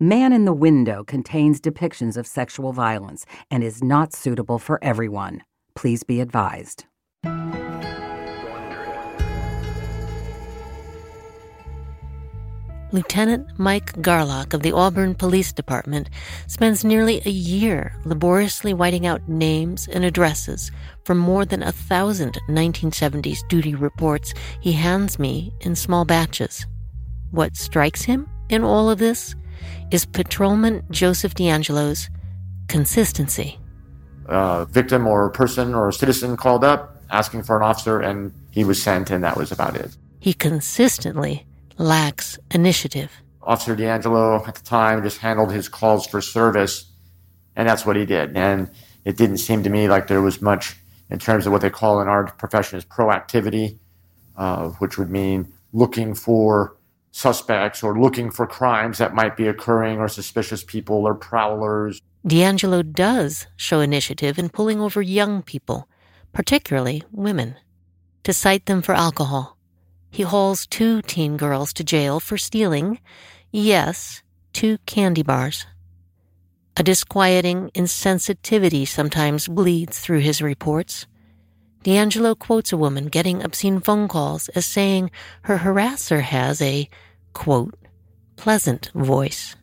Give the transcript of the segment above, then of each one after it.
Man in the Window contains depictions of sexual violence and is not suitable for everyone. Please be advised. Lieutenant Mike Garlock of the Auburn Police Department spends nearly a year laboriously whiting out names and addresses from more than a thousand 1970s duty reports he hands me in small batches. What strikes him in all of this is Patrolman Joseph DeAngelo's consistency. A victim or a person or a citizen called up asking for an officer, and he was sent, and that was about it. He consistently lacks initiative. Officer DeAngelo at the time just handled his calls for service, and that's what he did. And it didn't seem to me like there was much in terms of what they call in our profession as proactivity, uh, which would mean looking for suspects or looking for crimes that might be occurring or suspicious people or prowlers. DeAngelo does show initiative in pulling over young people, particularly women, to cite them for alcohol. He hauls two teen girls to jail for stealing, yes, two candy bars. A disquieting insensitivity sometimes bleeds through his reports. DeAngelo quotes a woman getting obscene phone calls as saying her harasser has a, quote, pleasant voice.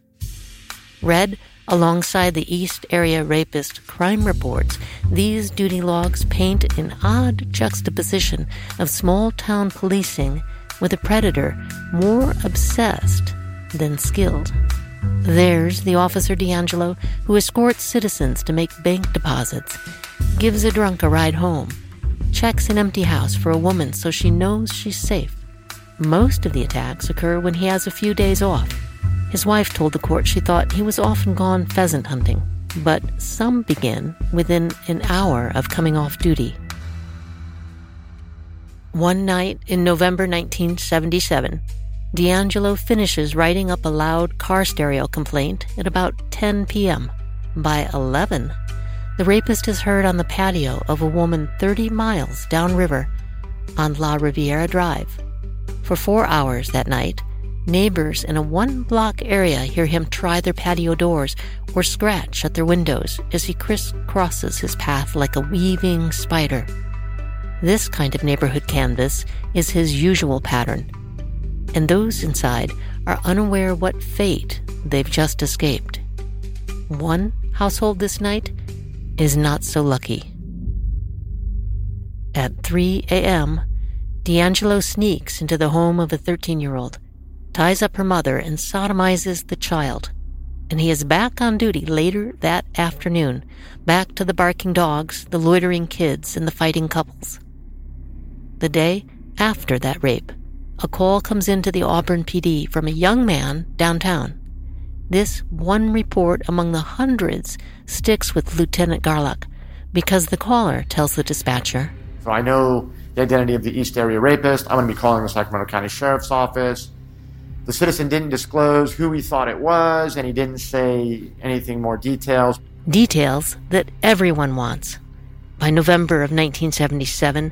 Read alongside the East Area Rapist crime reports, these duty logs paint an odd juxtaposition of small town policing with a predator more obsessed than skilled. There's the officer DeAngelo who escorts citizens to make bank deposits, gives a drunk a ride home, checks an empty house for a woman so she knows she's safe. Most of the attacks occur when he has a few days off. His wife told the court she thought he was often gone pheasant hunting, but some begin within an hour of coming off duty. One night in November 1977, DeAngelo finishes writing up a loud car stereo complaint at about 10 p.m. By 11, the rapist is heard on the patio of a woman 30 miles downriver on La Riviera Drive. For four hours that night, neighbors in a one block area hear him try their patio doors or scratch at their windows as he crisscrosses his path like a weaving spider. This kind of neighborhood canvas is his usual pattern, and those inside are unaware what fate they've just escaped. One household this night is not so lucky. At 3 a.m., DeAngelo sneaks into the home of a 13 year old, ties up her mother, and sodomizes the child. And he is back on duty later that afternoon, back to the barking dogs, the loitering kids, and the fighting couples. The day after that rape, a call comes into the Auburn PD from a young man downtown. This one report among the hundreds sticks with Lieutenant Garlock because the caller tells the dispatcher So I know the identity of the East Area rapist. I'm going to be calling the Sacramento County Sheriff's Office. The citizen didn't disclose who he thought it was, and he didn't say anything more details. Details that everyone wants. By November of 1977,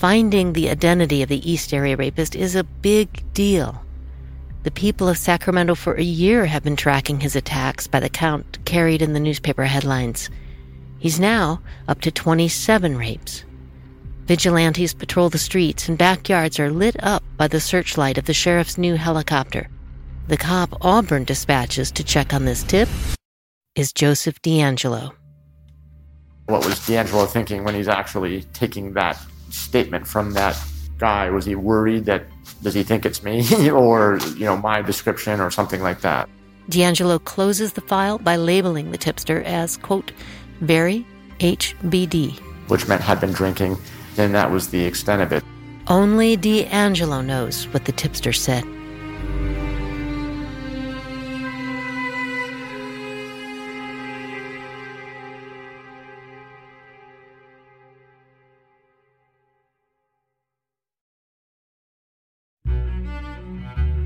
Finding the identity of the East Area rapist is a big deal. The people of Sacramento for a year have been tracking his attacks by the count carried in the newspaper headlines. He's now up to 27 rapes. Vigilantes patrol the streets and backyards are lit up by the searchlight of the sheriff's new helicopter. The cop Auburn dispatches to check on this tip is Joseph DeAngelo. What was DeAngelo thinking when he's actually taking that statement from that guy? Was he worried that does he think it's me or you know my description or something like that? DeAngelo closes the file by labeling the tipster as quote very HBD, which meant had been drinking. Then that was the extent of it. Only DeAngelo knows what the tipster said.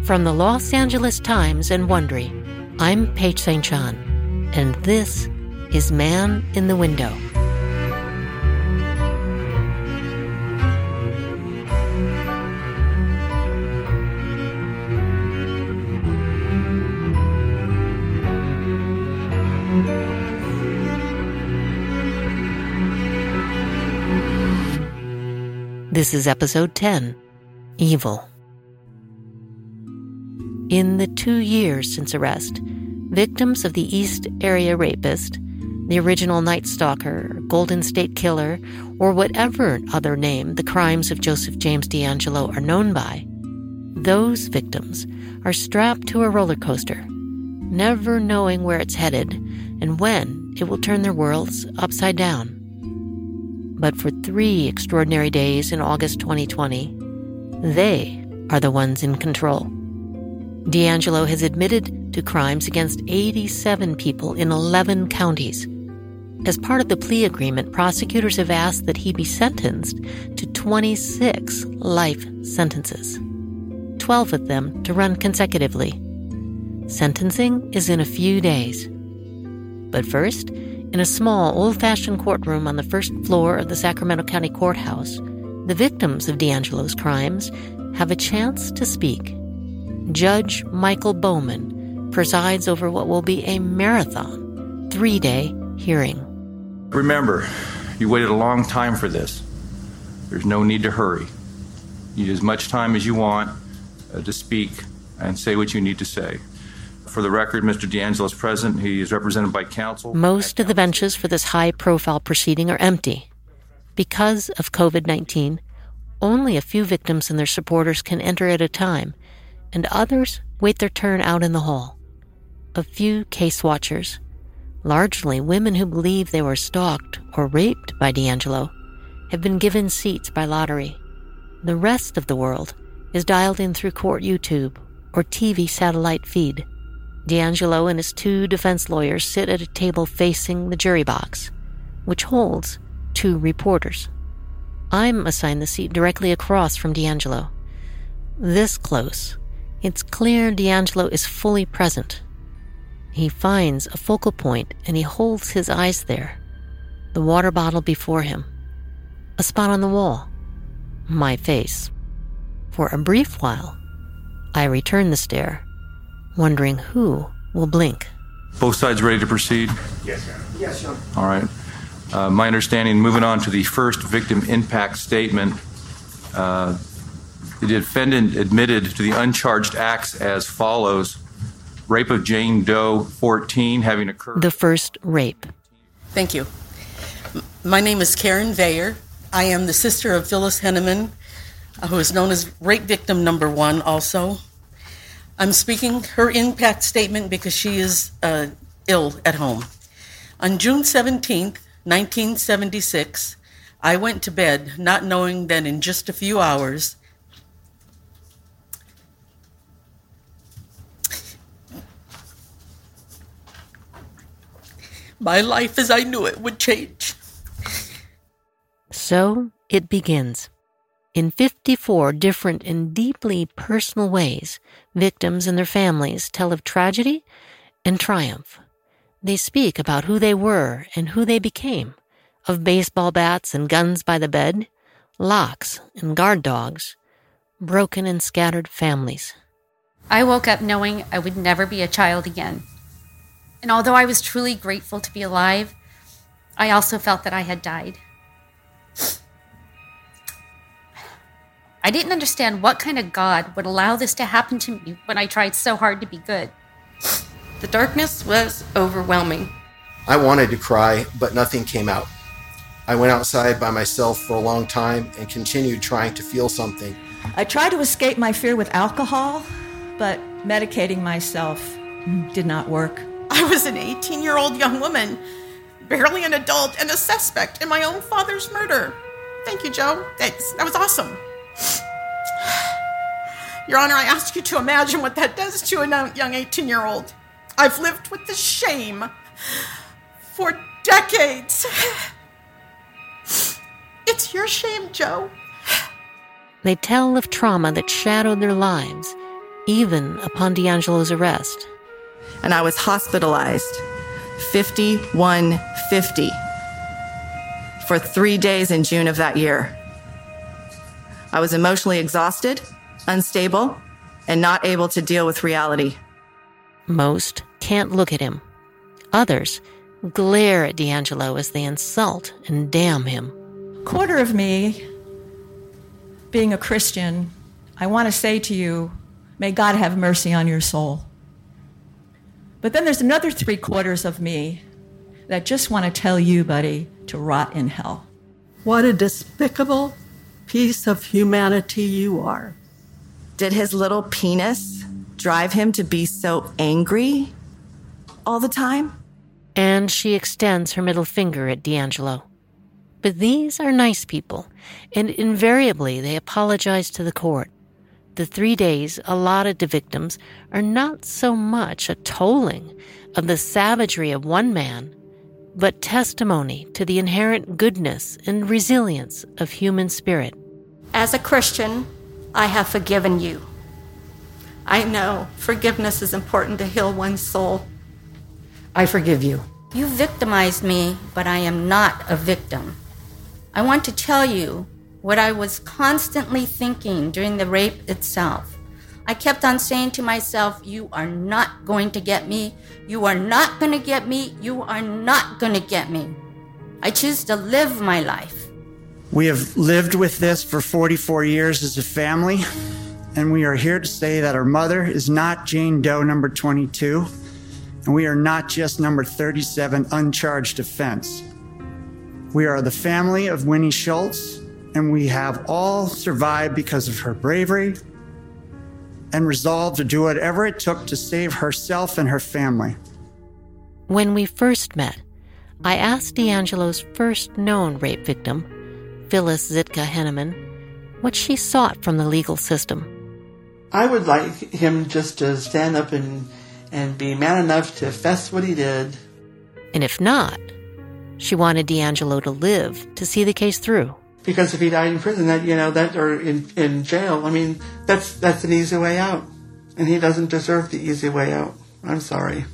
From the Los Angeles Times and Wondery, I'm Paige St. John, and this is Man in the Window. This is episode 10 Evil. In the two years since arrest, victims of the East Area Rapist, the original Night Stalker, Golden State Killer, or whatever other name the crimes of Joseph James DeAngelo are known by, those victims are strapped to a roller coaster, never knowing where it's headed and when it will turn their worlds upside down. But for three extraordinary days in August 2020, they are the ones in control. DeAngelo has admitted to crimes against 87 people in 11 counties. As part of the plea agreement, prosecutors have asked that he be sentenced to 26 life sentences, 12 of them to run consecutively. Sentencing is in a few days. But first, in a small, old fashioned courtroom on the first floor of the Sacramento County Courthouse, the victims of DeAngelo's crimes have a chance to speak. Judge Michael Bowman presides over what will be a marathon, three day hearing. Remember, you waited a long time for this. There's no need to hurry. You need as much time as you want uh, to speak and say what you need to say. For the record, Mr. DeAngelo is present. He is represented by counsel. Most of the benches for this high profile proceeding are empty. Because of COVID 19, only a few victims and their supporters can enter at a time, and others wait their turn out in the hall. A few case watchers, largely women who believe they were stalked or raped by DeAngelo, have been given seats by lottery. The rest of the world is dialed in through court YouTube or TV satellite feed. DeAngelo and his two defense lawyers sit at a table facing the jury box, which holds two reporters. I'm assigned the seat directly across from DeAngelo. This close, it's clear DeAngelo is fully present. He finds a focal point and he holds his eyes there. The water bottle before him. A spot on the wall. My face. For a brief while, I return the stare, wondering who will blink. Both sides ready to proceed? Yes, sir. Yes, sir. All right. Uh, my understanding, moving on to the first victim impact statement, uh, the defendant admitted to the uncharged acts as follows rape of Jane Doe 14 having occurred. The first rape. Thank you. My name is Karen Vayer. I am the sister of Phyllis Henneman, uh, who is known as rape victim number one also. I'm speaking her impact statement because she is uh, ill at home. On June 17th, 1976, I went to bed not knowing that in just a few hours, my life as I knew it would change. So it begins. In 54 different and deeply personal ways, victims and their families tell of tragedy and triumph. They speak about who they were and who they became, of baseball bats and guns by the bed, locks and guard dogs, broken and scattered families. I woke up knowing I would never be a child again. And although I was truly grateful to be alive, I also felt that I had died. I didn't understand what kind of God would allow this to happen to me when I tried so hard to be good. The darkness was overwhelming. I wanted to cry, but nothing came out. I went outside by myself for a long time and continued trying to feel something. I tried to escape my fear with alcohol, but medicating myself did not work. I was an 18 year old young woman, barely an adult, and a suspect in my own father's murder. Thank you, Joe. Thanks. That was awesome. Your Honor, I ask you to imagine what that does to a young 18 year old. I've lived with the shame for decades. It's your shame, Joe. They tell of trauma that shadowed their lives, even upon DeAngelo's arrest. And I was hospitalized 5150 for three days in June of that year. I was emotionally exhausted, unstable, and not able to deal with reality. Most can't look at him. Others glare at DeAngelo as they insult and damn him. Quarter of me being a Christian, I want to say to you, may God have mercy on your soul. But then there's another three quarters of me that just want to tell you, buddy, to rot in hell. What a despicable piece of humanity you are. Did his little penis drive him to be so angry all the time? And she extends her middle finger at DeAngelo. But these are nice people, and invariably they apologize to the court. The three days allotted to victims are not so much a tolling of the savagery of one man, but testimony to the inherent goodness and resilience of human spirit. As a Christian, I have forgiven you. I know forgiveness is important to heal one's soul. I forgive you. You victimized me, but I am not a victim. I want to tell you what I was constantly thinking during the rape itself. I kept on saying to myself, You are not going to get me. You are not going to get me. You are not going to get me. I choose to live my life. We have lived with this for 44 years as a family, and we are here to say that our mother is not Jane Doe number 22, and we are not just number 37 uncharged offense. We are the family of Winnie Schultz, and we have all survived because of her bravery and resolve to do whatever it took to save herself and her family. When we first met, I asked DeAngelo's first known rape victim, Phyllis Zitka Henneman, what she sought from the legal system. I would like him just to stand up and, and be man enough to fess what he did. And if not, she wanted DeAngelo to live to see the case through. Because if he died in prison, that you know that or in, in jail, I mean that's that's an easy way out, and he doesn't deserve the easy way out. I'm sorry.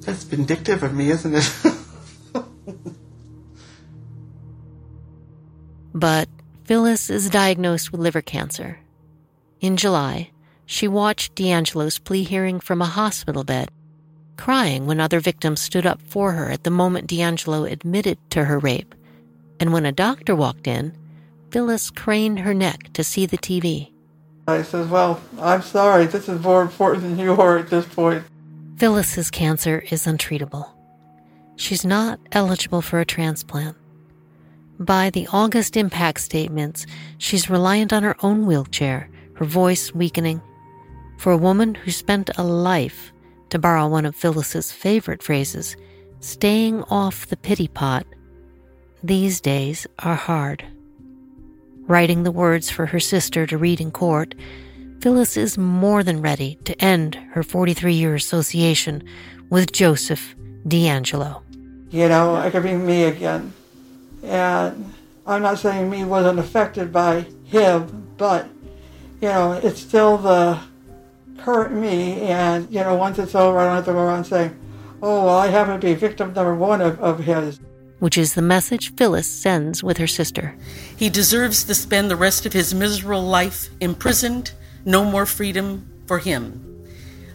That's vindictive of me, isn't it? but Phyllis is diagnosed with liver cancer. In July, she watched DeAngelo's plea hearing from a hospital bed, crying when other victims stood up for her at the moment DeAngelo admitted to her rape. And when a doctor walked in, Phyllis craned her neck to see the TV. I said, Well, I'm sorry, this is more important than you are at this point. Phyllis's cancer is untreatable. She's not eligible for a transplant. By the August impact statements, she's reliant on her own wheelchair, her voice weakening. For a woman who spent a life, to borrow one of Phyllis's favorite phrases, staying off the pity pot, these days are hard. Writing the words for her sister to read in court, Phyllis is more than ready to end her 43 year association with Joseph DeAngelo. You know, it could be me again. And I'm not saying me wasn't affected by him, but, you know, it's still the current me. And, you know, once it's over, I don't have to go around saying, oh, well, I happen to be victim number one of, of his which is the message Phyllis sends with her sister. He deserves to spend the rest of his miserable life imprisoned, no more freedom for him.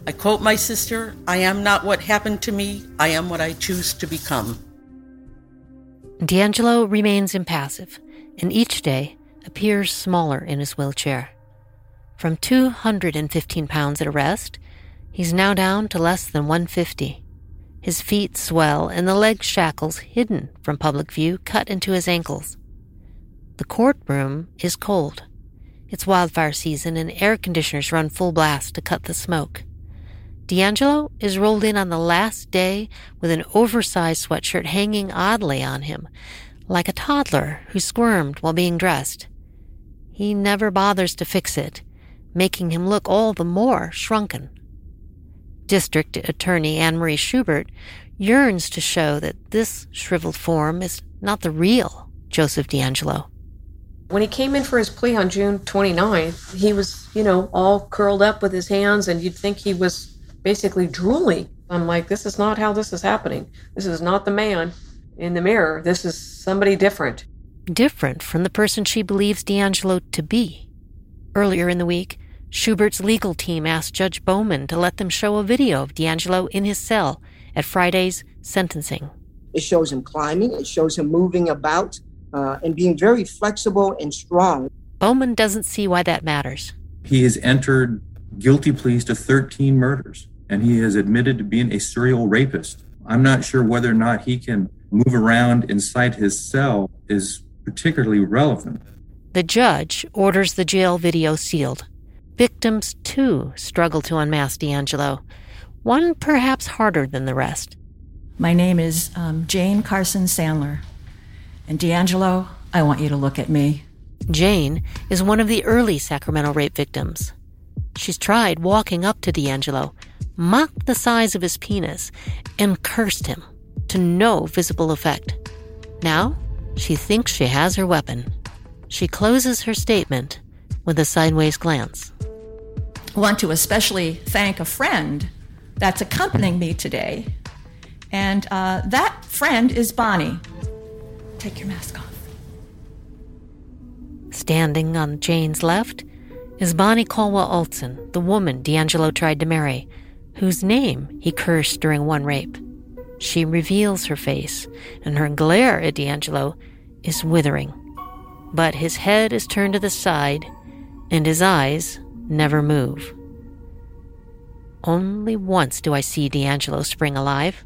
I quote my sister I am not what happened to me, I am what I choose to become. DeAngelo remains impassive and each day appears smaller in his wheelchair. From 215 pounds at arrest, he's now down to less than 150. His feet swell and the leg shackles hidden from public view cut into his ankles. The courtroom is cold. It's wildfire season and air conditioners run full blast to cut the smoke. DeAngelo is rolled in on the last day with an oversized sweatshirt hanging oddly on him, like a toddler who squirmed while being dressed. He never bothers to fix it, making him look all the more shrunken. District Attorney Anne Marie Schubert yearns to show that this shriveled form is not the real Joseph DeAngelo. When he came in for his plea on June 29th, he was, you know, all curled up with his hands, and you'd think he was basically drooling. I'm like, this is not how this is happening. This is not the man in the mirror. This is somebody different. Different from the person she believes DeAngelo to be. Earlier in the week, Schubert's legal team asked Judge Bowman to let them show a video of DeAngelo in his cell at Friday's sentencing. It shows him climbing, it shows him moving about uh, and being very flexible and strong. Bowman doesn't see why that matters. He has entered guilty pleas to 13 murders, and he has admitted to being a serial rapist. I'm not sure whether or not he can move around inside his cell is particularly relevant. The judge orders the jail video sealed. Victims, too, struggle to unmask DeAngelo, one perhaps harder than the rest. My name is um, Jane Carson Sandler. And DeAngelo, I want you to look at me. Jane is one of the early Sacramento rape victims. She's tried walking up to DeAngelo, mocked the size of his penis, and cursed him to no visible effect. Now, she thinks she has her weapon. She closes her statement with a sideways glance. Want to especially thank a friend that's accompanying me today. And uh, that friend is Bonnie. Take your mask off. Standing on Jane's left is Bonnie Caldwell Olson, the woman DeAngelo tried to marry, whose name he cursed during one rape. She reveals her face, and her glare at DeAngelo is withering. But his head is turned to the side, and his eyes never move. Only once do I see DeAngelo spring alive.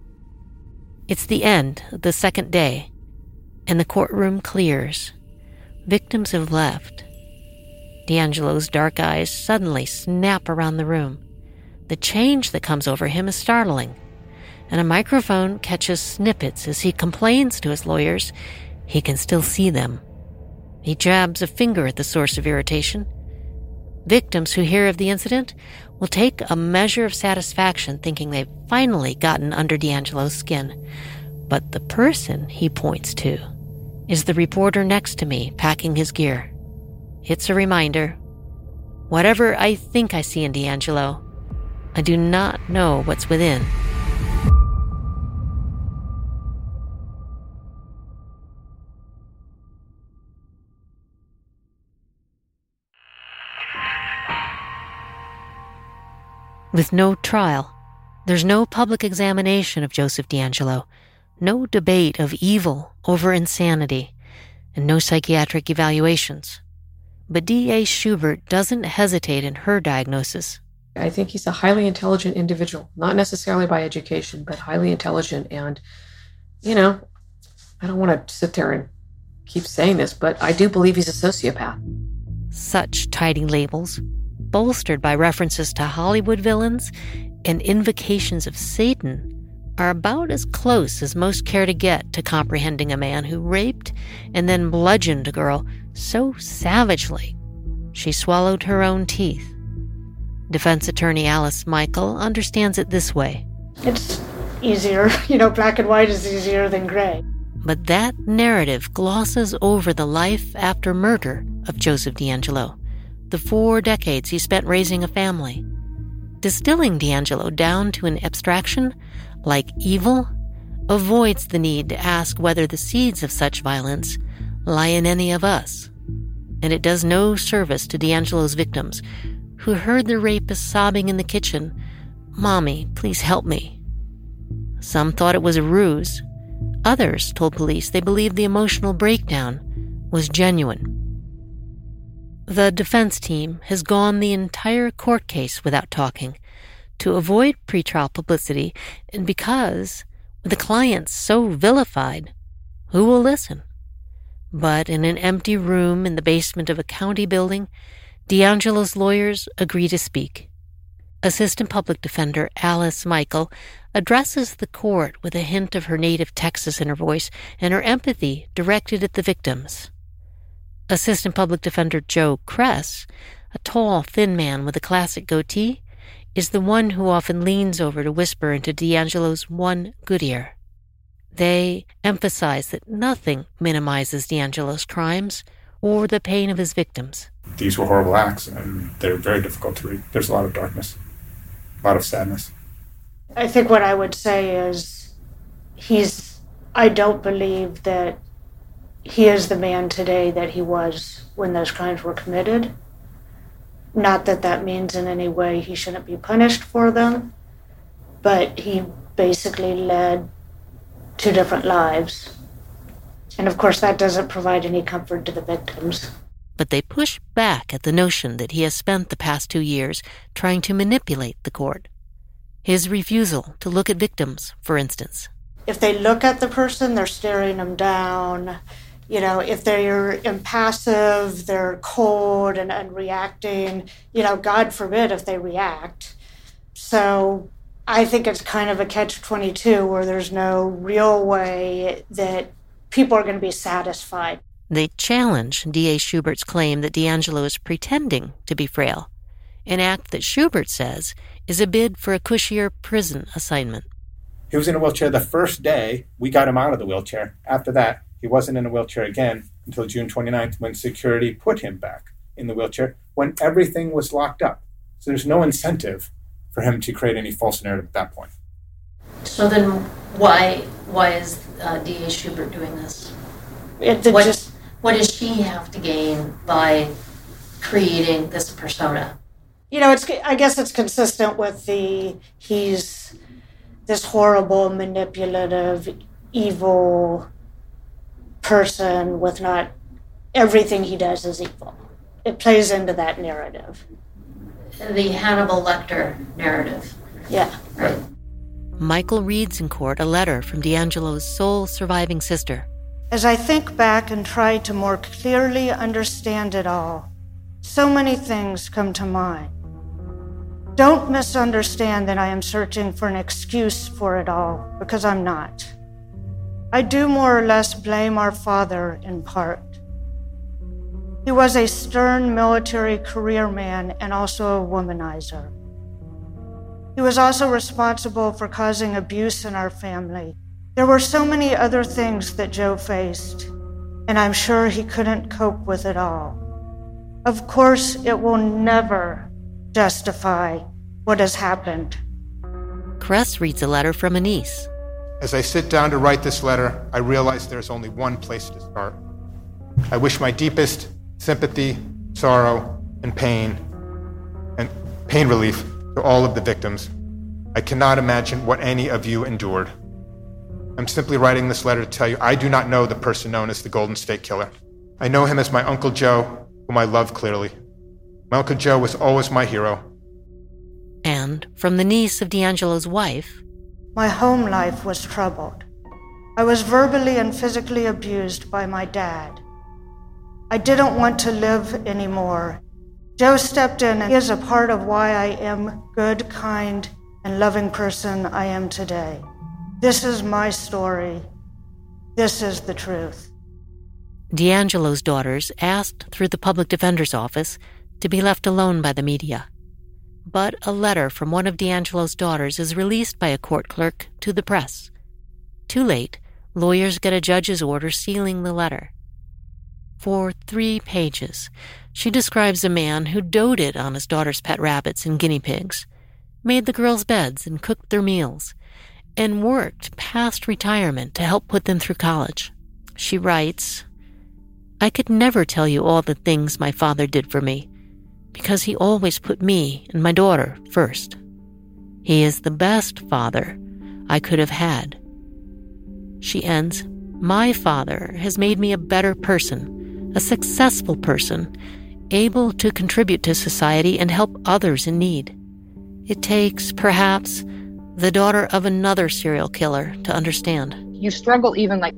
It's the end the second day, and the courtroom clears. Victims have left. DeAngelo's dark eyes suddenly snap around the room. The change that comes over him is startling, and a microphone catches snippets as he complains to his lawyers he can still see them. He jabs a finger at the source of irritation. Victims who hear of the incident will take a measure of satisfaction thinking they've finally gotten under DeAngelo's skin. But the person he points to is the reporter next to me packing his gear. It's a reminder. Whatever I think I see in DeAngelo, I do not know what's within. With no trial, there's no public examination of Joseph DeAngelo, no debate of evil over insanity, and no psychiatric evaluations. But D.A. Schubert doesn't hesitate in her diagnosis. I think he's a highly intelligent individual, not necessarily by education, but highly intelligent. And, you know, I don't want to sit there and keep saying this, but I do believe he's a sociopath. Such tidy labels bolstered by references to Hollywood villains and invocations of Satan, are about as close as most care to get to comprehending a man who raped and then bludgeoned a girl so savagely she swallowed her own teeth. Defense attorney Alice Michael understands it this way. It's easier, you know, black and white is easier than gray. But that narrative glosses over the life after murder of Joseph DeAngelo the four decades he spent raising a family. Distilling DeAngelo down to an abstraction, like evil, avoids the need to ask whether the seeds of such violence lie in any of us. And it does no service to DeAngelo's victims, who heard the rapist sobbing in the kitchen, Mommy, please help me. Some thought it was a ruse. Others told police they believed the emotional breakdown was genuine. The defense team has gone the entire court case without talking to avoid pretrial publicity and because, with the clients so vilified, who will listen? But in an empty room in the basement of a county building, DeAngelo's lawyers agree to speak. Assistant Public Defender Alice Michael addresses the court with a hint of her native Texas in her voice and her empathy directed at the victims. Assistant Public Defender Joe Kress, a tall, thin man with a classic goatee, is the one who often leans over to whisper into DeAngelo's one good ear. They emphasize that nothing minimizes DeAngelo's crimes or the pain of his victims. These were horrible acts, and they're very difficult to read. There's a lot of darkness, a lot of sadness. I think what I would say is he's, I don't believe that he is the man today that he was when those crimes were committed. Not that that means in any way he shouldn't be punished for them, but he basically led two different lives. And of course, that doesn't provide any comfort to the victims. but they push back at the notion that he has spent the past two years trying to manipulate the court. His refusal to look at victims, for instance. If they look at the person, they're staring them down. You know, if they're impassive, they're cold and unreacting. You know, God forbid if they react. So I think it's kind of a catch 22 where there's no real way that people are going to be satisfied. They challenge D.A. Schubert's claim that DeAngelo is pretending to be frail, an act that Schubert says is a bid for a cushier prison assignment. He was in a wheelchair the first day we got him out of the wheelchair. After that, he wasn't in a wheelchair again until June 29th when security put him back in the wheelchair when everything was locked up. So there's no incentive for him to create any false narrative at that point. So then, why why is uh, D.A. Schubert doing this? It, what, just, what does she have to gain by creating this persona? You know, it's I guess it's consistent with the he's this horrible, manipulative, evil person with not everything he does is evil. It plays into that narrative. The Hannibal Lecter narrative. Yeah. Right. Michael reads in court a letter from DeAngelo's sole surviving sister. As I think back and try to more clearly understand it all, so many things come to mind. Don't misunderstand that I am searching for an excuse for it all, because I'm not. I do more or less blame our father in part. He was a stern military career man and also a womanizer. He was also responsible for causing abuse in our family. There were so many other things that Joe faced, and I'm sure he couldn't cope with it all. Of course, it will never justify what has happened. Cress reads a letter from a niece. As I sit down to write this letter, I realize there's only one place to start. I wish my deepest sympathy, sorrow, and pain, and pain relief to all of the victims. I cannot imagine what any of you endured. I'm simply writing this letter to tell you I do not know the person known as the Golden State Killer. I know him as my Uncle Joe, whom I love clearly. My Uncle Joe was always my hero. And from the niece of DeAngelo's wife My home life was troubled. I was verbally and physically abused by my dad. I didn't want to live anymore. Joe stepped in and is a part of why I am good, kind, and loving person I am today. This is my story. This is the truth. DeAngelo's daughters asked through the public defender's office to be left alone by the media. But a letter from one of DeAngelo's daughters is released by a court clerk to the press. Too late, lawyers get a judge's order sealing the letter. For three pages, she describes a man who doted on his daughter's pet rabbits and guinea pigs, made the girls' beds and cooked their meals, and worked past retirement to help put them through college. She writes, I could never tell you all the things my father did for me because he always put me and my daughter first. He is the best father I could have had. She ends, My father has made me a better person, a successful person, able to contribute to society and help others in need. It takes, perhaps, the daughter of another serial killer to understand. You struggle even like,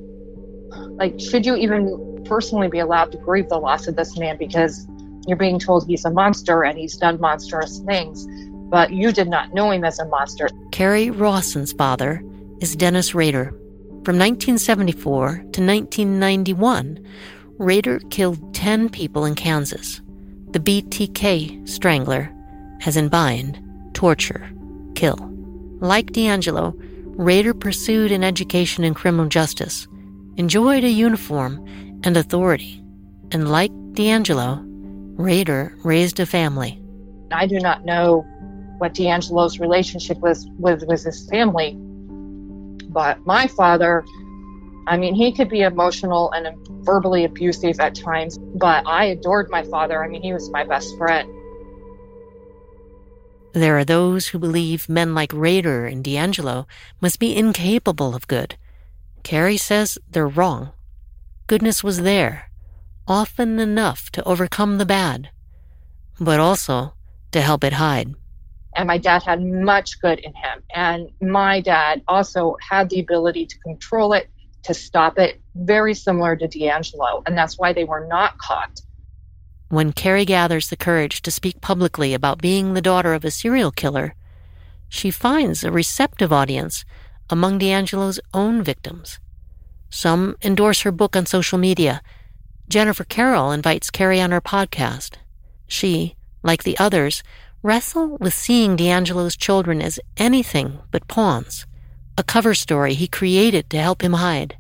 like, should you even personally be allowed to grieve the loss of this man because you're being told he's a monster and he's done monstrous things, but you did not know him as a monster. Kerri Rawson's father is Dennis Rader. From 1974 to 1991, Rader killed 10 people in Kansas. The BTK strangler, as in bind, torture, kill. Like DeAngelo, Rader pursued an education in criminal justice, enjoyed a uniform and authority, and like DeAngelo, Rader raised a family. I do not know what DeAngelo's relationship was with, with his family, but my father, I mean, he could be emotional and verbally abusive at times, but I adored my father. I mean, he was my best friend. There are those who believe men like Rader and DeAngelo must be incapable of good. Kerri says they're wrong. Goodness was there, often enough to overcome the bad, but also to help it hide. And my dad had much good in him. And my dad also had the ability to control it, to stop it, very similar to DeAngelo. And that's why they were not caught. When Kerri gathers the courage to speak publicly about being the daughter of a serial killer, she finds a receptive audience among DeAngelo's own victims. Some endorse her book on social media. Jennifer Carroll invites Kerri on her podcast. She, like the others, wrestle with seeing DeAngelo's children as anything but pawns, a cover story he created to help him hide.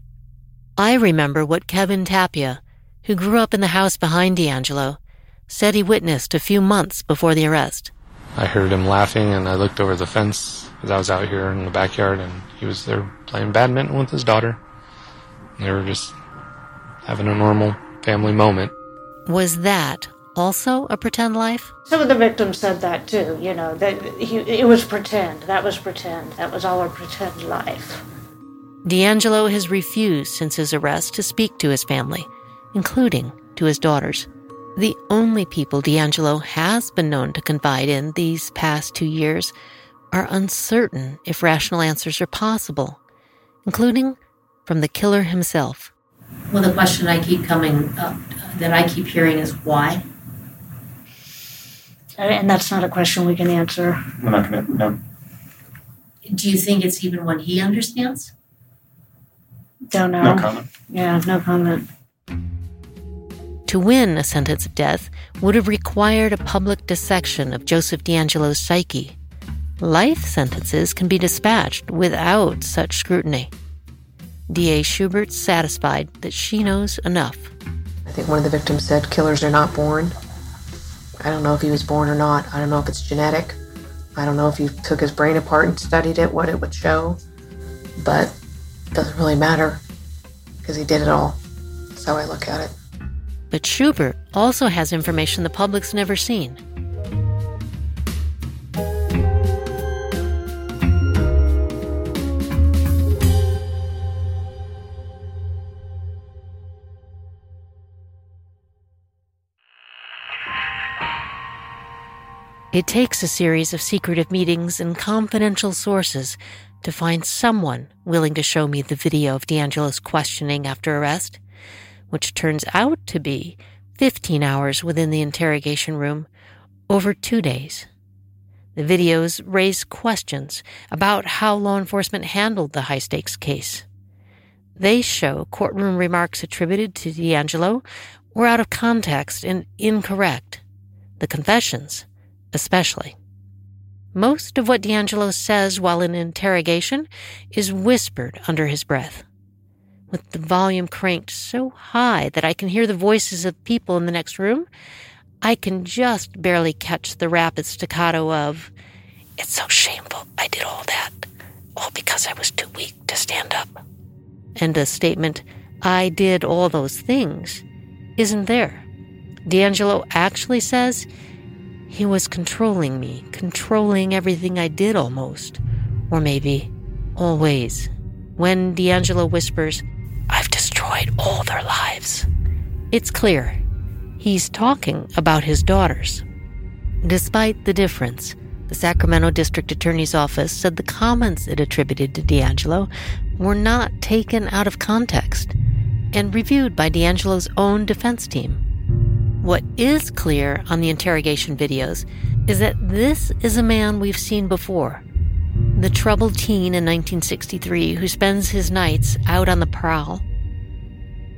I remember what Kevin Tapia, who grew up in the house behind DeAngelo, said he witnessed a few months before the arrest. I heard him laughing and I looked over the fence I was out here in the backyard and he was there playing badminton with his daughter. They were just having a normal family moment. Was that also a pretend life? Some of the victims said that too. You know, that he, it was pretend. That was pretend. That was all a pretend life. DeAngelo has refused since his arrest to speak to his family, including to his daughters. The only people DeAngelo has been known to confide in these past two years are uncertain if rational answers are possible, including from the killer himself. Well, the question I keep coming up, that I keep hearing is why? Uh, and that's not a question we can answer. We're not going to, no. Do you think it's even what he understands? Don't know. No comment. Yeah, no comment. To win a sentence of death would have required a public dissection of Joseph DeAngelo's psyche. Life sentences can be dispatched without such scrutiny. D.A. Schubert satisfied that she knows enough. I think one of the victims said killers are not born. I don't know if he was born or not. I don't know if it's genetic. I don't know if you took his brain apart and studied it, what it would show. But it doesn't really matter because he did it all. That's how I look at it. But Schubert also has information the public's never seen. It takes a series of secretive meetings and confidential sources to find someone willing to show me the video of DeAngelo's questioning after arrest, which turns out to be 15 hours within the interrogation room over two days. The videos raise questions about how law enforcement handled the high stakes case. They show courtroom remarks attributed to DeAngelo were out of context and incorrect. The confessions especially. Most of what DeAngelo says while in interrogation is whispered under his breath, with the volume cranked so high that I can hear the voices of people in the next room. I can just barely catch the rapid staccato of, It's so shameful I did all that, all because I was too weak to stand up. And a statement, I did all those things, isn't there. DeAngelo actually says he was controlling me, controlling everything I did almost. Or maybe always. When DeAngelo whispers, I've destroyed all their lives, it's clear he's talking about his daughters. Despite the difference, the Sacramento District Attorney's Office said the comments it attributed to DeAngelo were not taken out of context and reviewed by DeAngelo's own defense team. What is clear on the interrogation videos is that this is a man we've seen before. The troubled teen in 1963 who spends his nights out on the prowl.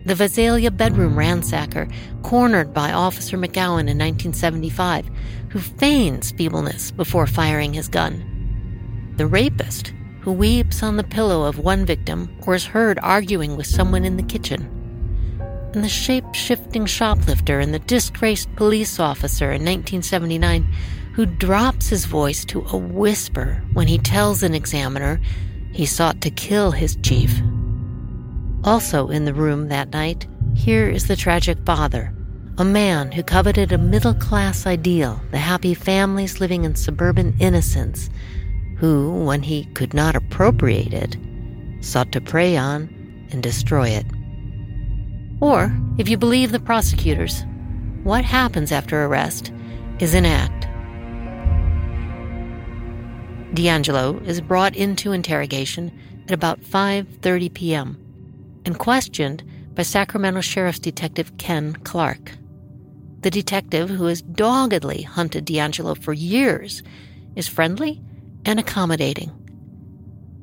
The Visalia bedroom ransacker, cornered by Officer McGowan in 1975, who feigns feebleness before firing his gun. The rapist, who weeps on the pillow of one victim or is heard arguing with someone in the kitchen and the shape shifting shoplifter and the disgraced police officer in 1979 who drops his voice to a whisper when he tells an examiner he sought to kill his chief. Also in the room that night, here is the tragic father, a man who coveted a middle class ideal, the happy families living in suburban innocence, who, when he could not appropriate it, sought to prey on and destroy it. Or If you believe the prosecutors, what happens after arrest is an act. DeAngelo is brought into interrogation at about 5:30 p.m. and questioned by Sacramento Sheriff's Detective Ken Clark. The detective who has doggedly hunted DeAngelo for years is friendly and accommodating.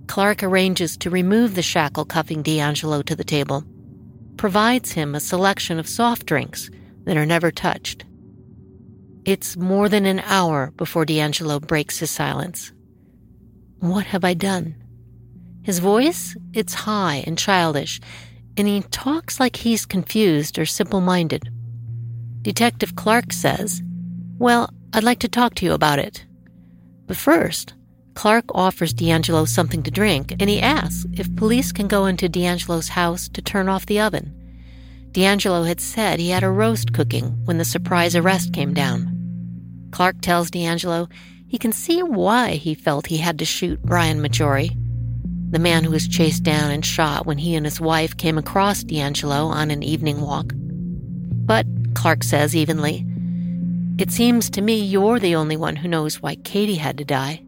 Clark arranges to remove the shackle cuffing DeAngelo to the table, provides him a selection of soft drinks that are never touched. It's more than an hour before DeAngelo breaks his silence. What have I done? His voice, it's high and childish, and he talks like he's confused or simple minded. Detective Clark says, Well, I'd like to talk to you about it. But first, Clark offers DeAngelo something to drink, and he asks if police can go into DeAngelo's house to turn off the oven. DeAngelo had said he had a roast cooking when the surprise arrest came down. Clark tells DeAngelo he can see why he felt he had to shoot Brian Maggiore, the man who was chased down and shot when he and his wife came across DeAngelo on an evening walk. But, Clark says evenly, it seems to me you're the only one who knows why Katie had to die.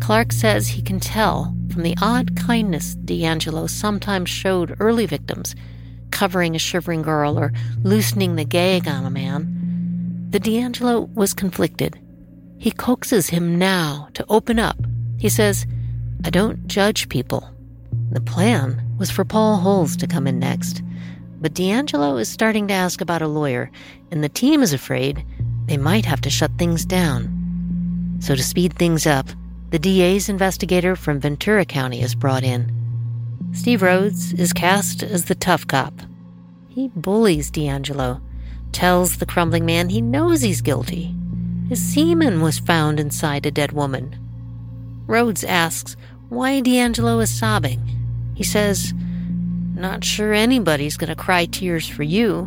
Clark says he can tell from the odd kindness DeAngelo sometimes showed early victims, covering a shivering girl or loosening the gag on a man, that DeAngelo was conflicted. He coaxes him now to open up. He says, I don't judge people. The plan was for Paul Holes to come in next, but DeAngelo is starting to ask about a lawyer, and the team is afraid they might have to shut things down. So, to speed things up, the DA's investigator from Ventura County is brought in. Steve Rhodes is cast as the tough cop. He bullies DeAngelo, tells the crumbling man he knows he's guilty. His semen was found inside a dead woman. Rhodes asks why DeAngelo is sobbing. He says, Not sure anybody's gonna cry tears for you.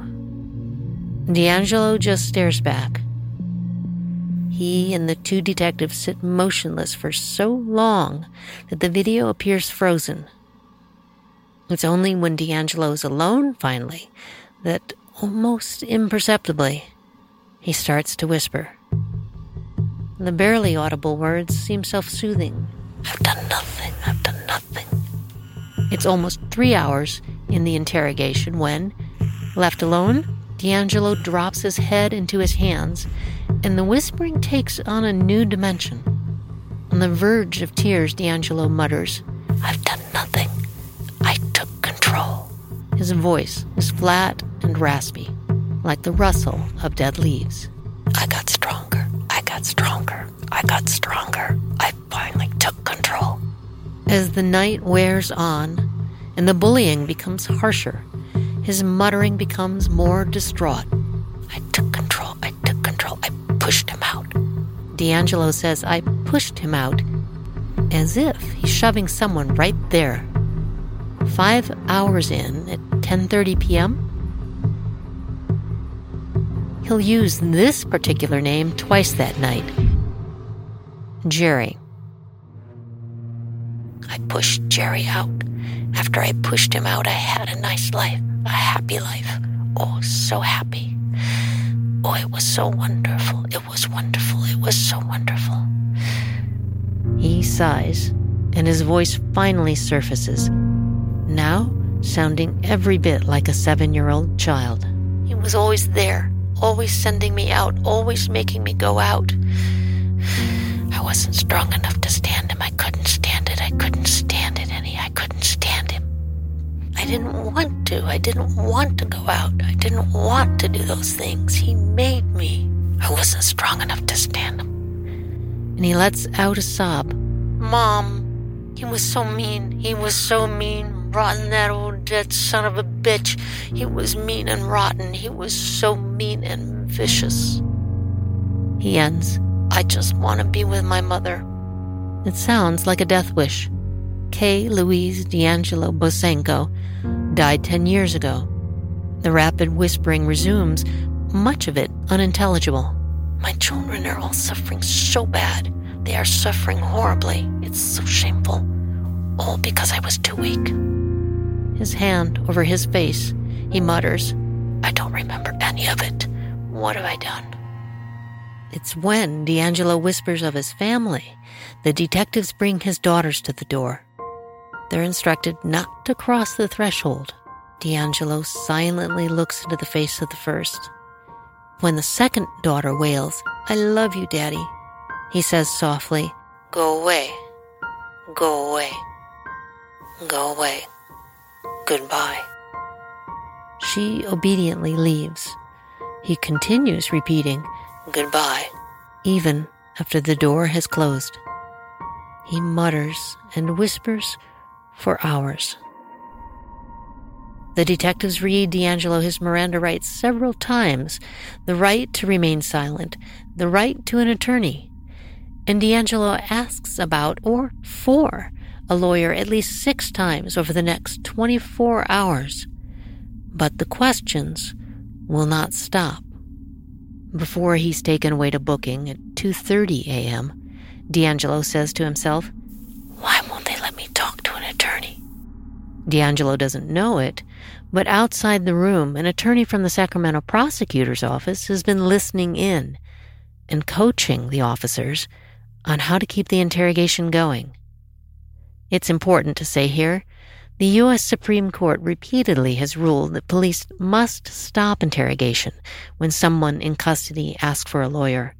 DeAngelo just stares back. He and the two detectives sit motionless for so long that the video appears frozen. It's only when DeAngelo is alone, finally, that almost imperceptibly, he starts to whisper. The barely audible words seem self soothing. I've done nothing, I've done nothing. It's almost three hours in the interrogation when, left alone, DeAngelo drops his head into his hands, and the whispering takes on a new dimension. On the verge of tears, DeAngelo mutters, I've done nothing. I took control. His voice is flat and raspy, like the rustle of dead leaves. I got stronger. I got stronger. I got stronger. I finally took control. As the night wears on and the bullying becomes harsher, his muttering becomes more distraught. I took control. Pushed him out. DeAngelo says I pushed him out as if he's shoving someone right there. Five hours in at 10:30 p.m., he'll use this particular name twice that night. Jerry. I pushed Jerry out. After I pushed him out, I had a nice life, a happy life. Oh, so happy. Oh, it was so wonderful. It was wonderful. It was so wonderful. He sighs, and his voice finally surfaces, now sounding every bit like a seven year old child. He was always there, always sending me out, always making me go out. I wasn't strong enough to stand him. I couldn't stand it. I couldn't stand didn't want to. I didn't want to go out. I didn't want to do those things. He made me. I wasn't strong enough to stand him. And he lets out a sob. Mom, he was so mean. He was so mean. Rotten, that old dead son of a bitch. He was mean and rotten. He was so mean and vicious. He ends. I just want to be with my mother. It sounds like a death wish. K. Louise DeAngelo Bosanko died 10 years ago. The rapid whispering resumes, much of it unintelligible. My children are all suffering so bad. They are suffering horribly. It's so shameful. All because I was too weak. His hand over his face, He mutters, I don't remember any of it. What have I done? It's when DeAngelo whispers of his family. The detectives bring his daughters to the door. They're instructed not to cross the threshold. DeAngelo silently looks into the face of the first. When the second daughter wails, I love you, Daddy, he says softly, Go away. Go away. Go away. Goodbye. She obediently leaves. He continues repeating, Goodbye, even after the door has closed. He mutters and whispers for hours. The detectives read DeAngelo his Miranda rights several times the right to remain silent, the right to an attorney. And DeAngelo asks about or for a lawyer at least six times over the next 24 hours. But the questions will not stop. Before he's taken away to booking at 2:30 a.m., DeAngelo says to himself, "Why won't let me talk to an attorney?" DeAngelo doesn't know it, but outside the room, an attorney from the Sacramento prosecutor's office has been listening in and coaching the officers on how to keep the interrogation going. It's important to say here the U.S. Supreme Court repeatedly has ruled that police must stop interrogation when someone in custody asks for a lawyer.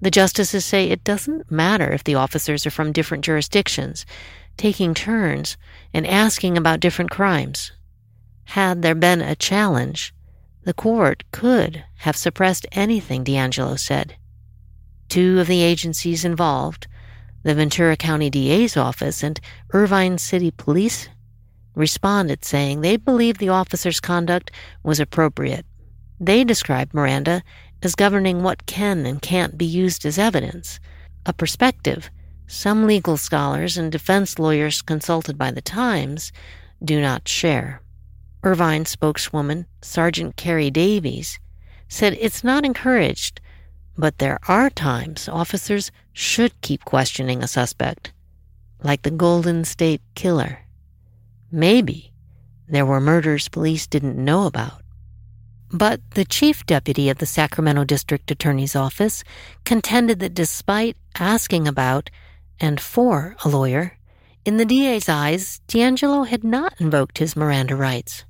The justices say it doesn't matter if the officers are from different jurisdictions, taking turns and asking about different crimes. Had there been a challenge, the court could have suppressed anything, DeAngelo said. Two of the agencies involved, the Ventura County DA's office and Irvine City Police, responded saying they believed the officer's conduct was appropriate. They described Miranda as governing what can and can't be used as evidence, a perspective some legal scholars and defense lawyers consulted by the Times do not share. Irvine spokeswoman Sergeant Carrie Davies said it's not encouraged, but there are times officers should keep questioning a suspect, like the Golden State Killer. Maybe there were murders police didn't know about. But the chief deputy of the Sacramento District Attorney's Office contended that despite asking about and for a lawyer, in the DA's eyes, DeAngelo had not invoked his Miranda rights.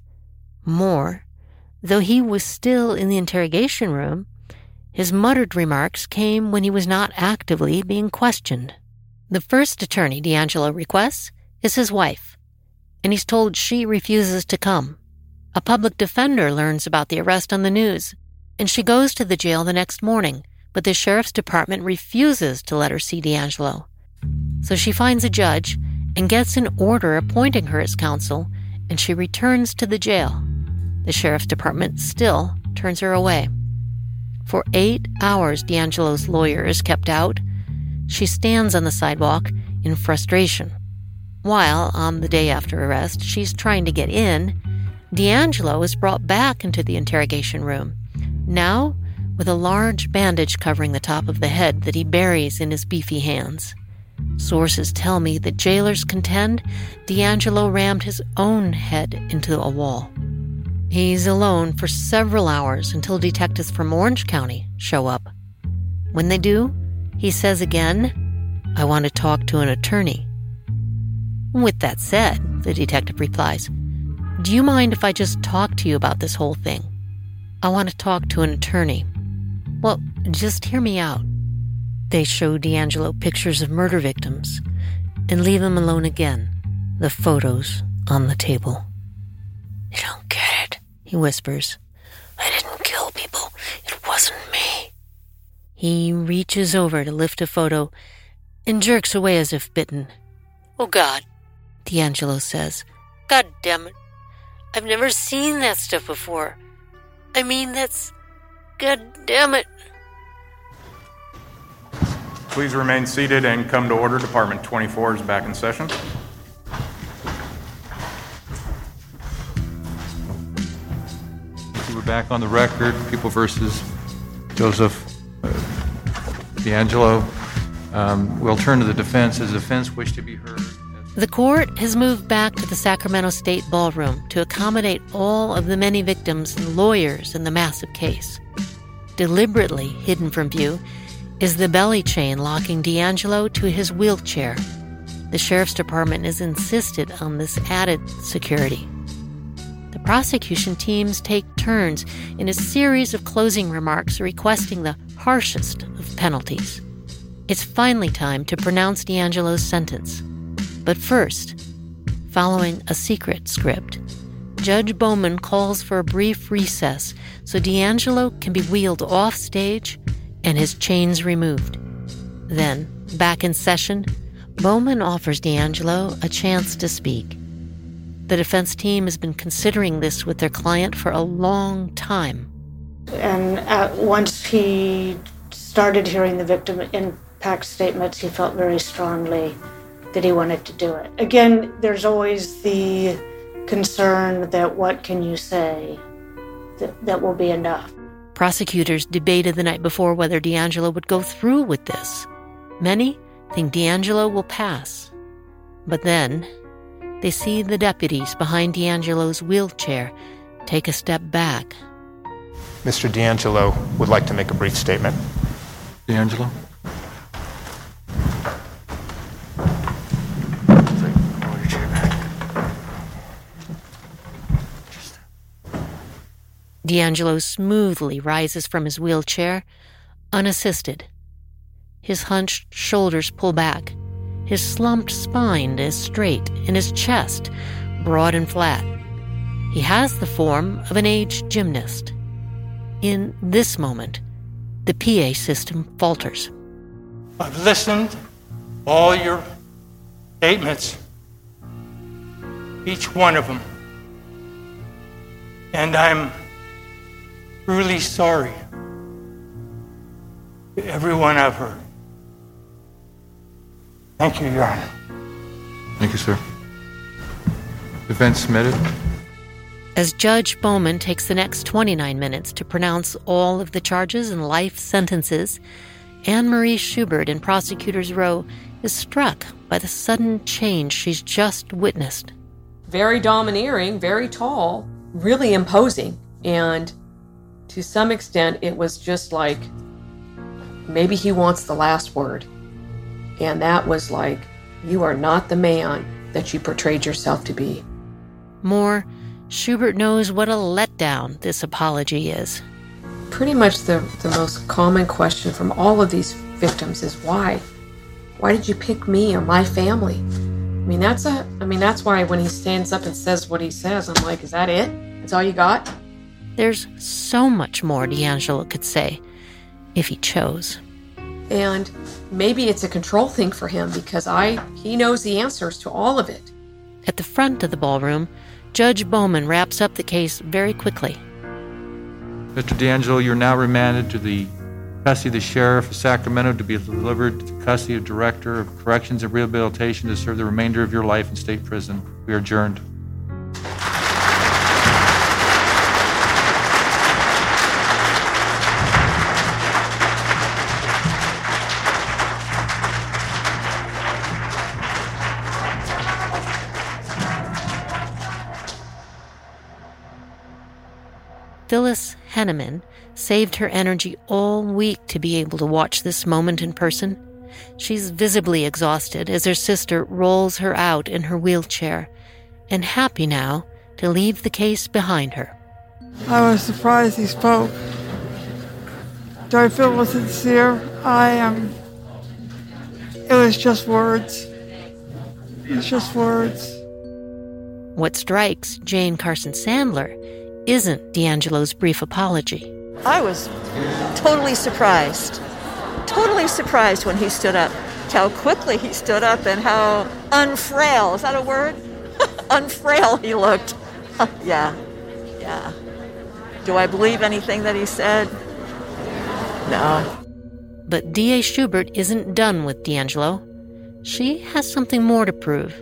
More, though he was still in the interrogation room, his muttered remarks came when he was not actively being questioned. The first attorney DeAngelo requests is his wife, and he's told she refuses to come. A public defender learns about the arrest on the news, and she goes to the jail the next morning, but the sheriff's department refuses to let her see DeAngelo. So she finds a judge and gets an order appointing her as counsel, and she returns to the jail. The sheriff's department still turns her away. For eight hours, DeAngelo's lawyer is kept out. She stands on the sidewalk in frustration. While, on the day after arrest, she's trying to get in, DeAngelo is brought back into the interrogation room, now with a large bandage covering the top of the head that he buries in his beefy hands. Sources tell me that jailers contend DeAngelo rammed his own head into a wall. He's alone for several hours until detectives from Orange County show up. When they do, he says again, I want to talk to an attorney. With that said, the detective replies, Do you mind if I just talk to you about this whole thing? I want to talk to an attorney. Well, just hear me out. They show DeAngelo pictures of murder victims and leave him alone again, the photos on the table. You don't get it, he whispers. I didn't kill people. It wasn't me. He reaches over to lift a photo and jerks away as if bitten. Oh, God, DeAngelo says. God damn it. I've never seen that stuff before. I mean, that's. God damn it. Please remain seated and come to order. Department 24 is back in session. We're back on the record. People versus Joseph uh, DeAngelo. Um, we'll turn to the defense. Does the defense wish to be heard? The court has moved back to the Sacramento State Ballroom to accommodate all of the many victims and lawyers in the massive case. Deliberately hidden from view is the belly chain locking DeAngelo to his wheelchair. The sheriff's department is insisted on this added security. The prosecution teams take turns in a series of closing remarks requesting the harshest of penalties. It's finally time to pronounce DeAngelo's sentence. But first, following a secret script, Judge Bowman calls for a brief recess so DeAngelo can be wheeled off stage and his chains removed. Then, back in session, Bowman offers DeAngelo a chance to speak. The defense team has been considering this with their client for a long time. And at, once he started hearing the victim impact statements, he felt very strongly that he wanted to do it. Again, there's always the concern that what can you say that, that will be enough. Prosecutors debated the night before whether DeAngelo would go through with this. Many think DeAngelo will pass. But then they see the deputies behind DeAngelo's wheelchair take a step back. Mr. DeAngelo would like to make a brief statement. DeAngelo? DeAngelo smoothly rises from his wheelchair, unassisted. His hunched shoulders pull back. His slumped spine is straight, and his chest broad and flat. He has the form of an aged gymnast. In this moment, the PA system falters. I've listened all your statements, each one of them, and I'm truly sorry to everyone I've hurt. Thank you, Your Honor. Thank you, sir. Defense submitted. As Judge Bowman takes the next 29 minutes to pronounce all of the charges and life sentences, Anne Marie Schubert in Prosecutor's Row is struck by the sudden change she's just witnessed. Very domineering, very tall, really imposing. And to some extent, it was just like maybe he wants the last word. And that was like, you are not the man that you portrayed yourself to be. More, Schubert knows what a letdown this apology is. Pretty much the, the most common question from all of these victims is why? Why did you pick me or my family? I mean, that's a, I mean, that's why when he stands up and says what he says, I'm like, is that it? That's all you got? There's so much more DeAngelo could say if he chose. And maybe it's a control thing for him because I he knows the answers to all of it. At the front of the ballroom, Judge Bowman wraps up the case very quickly. Mr. DeAngelo, you're now remanded to the custody of the Sheriff of Sacramento to be delivered to the custody of Director of Corrections and Rehabilitation to serve the remainder of your life in state prison. We are adjourned. Phyllis Henneman saved her energy all week to be able to watch this moment in person. She's visibly exhausted as her sister rolls her out in her wheelchair and happy now to leave the case behind her. I was surprised he spoke. Do I feel was sincere? I am. Um, it was just words. It's just words. What strikes Jane Carson Sandler isn't DeAngelo's brief apology. I was totally surprised. Totally surprised when he stood up. How quickly he stood up and how unfrail, is that a word? unfrail he looked. yeah, yeah. Do I believe anything that he said? No. But D.A. Schubert isn't done with DeAngelo. She has something more to prove.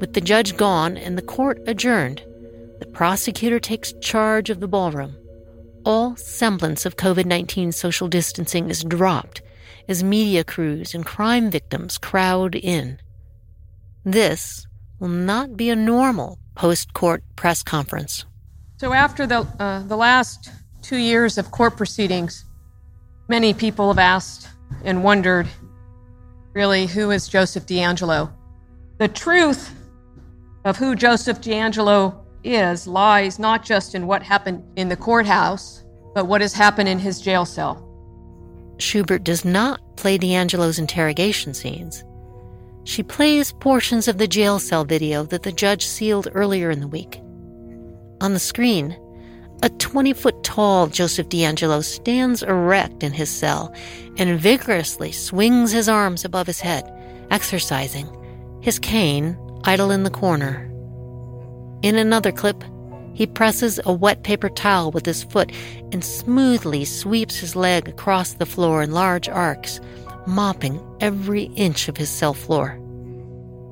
With the judge gone and the court adjourned, the prosecutor takes charge of the ballroom. All semblance of COVID 19 social distancing is dropped as media crews and crime victims crowd in. This will not be a normal post court press conference. So, after the, uh, the last two years of court proceedings, many people have asked and wondered really, who is Joseph DeAngelo? The truth of who Joseph DeAngelo is lies not just in what happened in the courthouse, but what has happened in his jail cell. Schubert does not play DeAngelo's interrogation scenes. She plays portions of the jail cell video that the judge sealed earlier in the week. On the screen, a 20 foot tall Joseph DeAngelo stands erect in his cell and vigorously swings his arms above his head, exercising, his cane idle in the corner. In another clip, he presses a wet paper towel with his foot and smoothly sweeps his leg across the floor in large arcs, mopping every inch of his cell floor.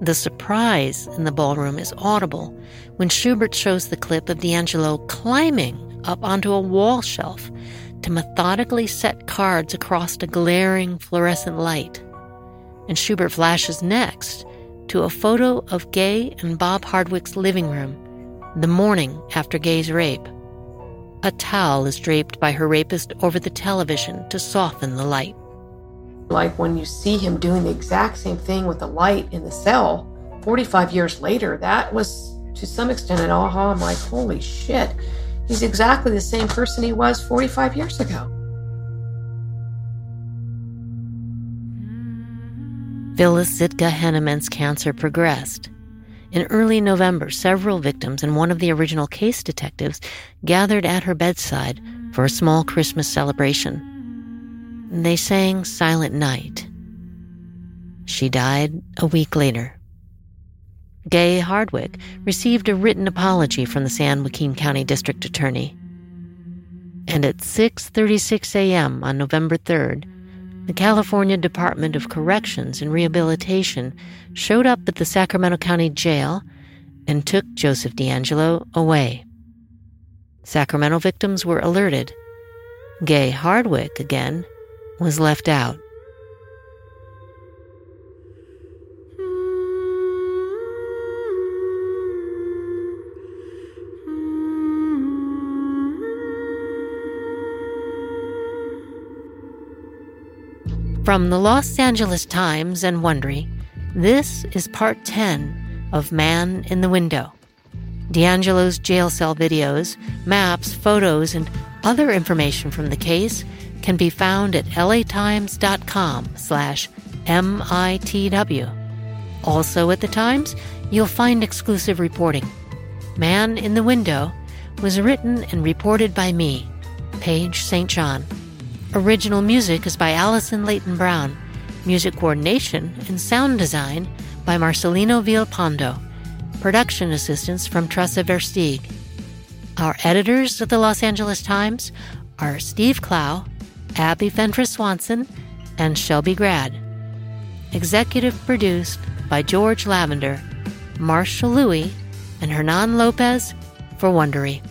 The surprise in the ballroom is audible when Schubert shows the clip of DeAngelo climbing up onto a wall shelf to methodically set cards across a glaring fluorescent light. And Schubert flashes next to a photo of Gay and Bob Hardwick's living room the morning after Gay's rape. A towel is draped by her rapist over the television to soften the light. Like when you see him doing the exact same thing with the light in the cell 45 years later, that was to some extent an aha. I'm like, holy shit, he's exactly the same person he was 45 years ago. Phyllis Sitka Henneman's cancer progressed. In early November, several victims and one of the original case detectives gathered at her bedside for a small Christmas celebration. They sang Silent Night. She died a week later. Gay Hardwick received a written apology from the San Joaquin County District Attorney. And at 6:36 a.m. on November 3rd, the California Department of Corrections and Rehabilitation showed up at the Sacramento County Jail and took Joseph DeAngelo away. Sacramento victims were alerted. Gay Hardwick, again, was left out. From the Los Angeles Times and Wondery, this is part 10 of Man in the Window. DeAngelo's jail cell videos, maps, photos, and other information from the case can be found at latimes.com slash MITW. Also at the Times, you'll find exclusive reporting. Man in the Window was written and reported by me, Paige St. John. Original music is by Allison Leighton Brown. Music coordination and sound design by Marcelino Villalpando. Production assistance from Tressa Versteeg. Our editors at the Los Angeles Times are Steve Clow, Abby Fentress Swanson, and Shelby Grad. Executive produced by George Lavender, Marshall Lewy, and Hernan Lopez for Wondery.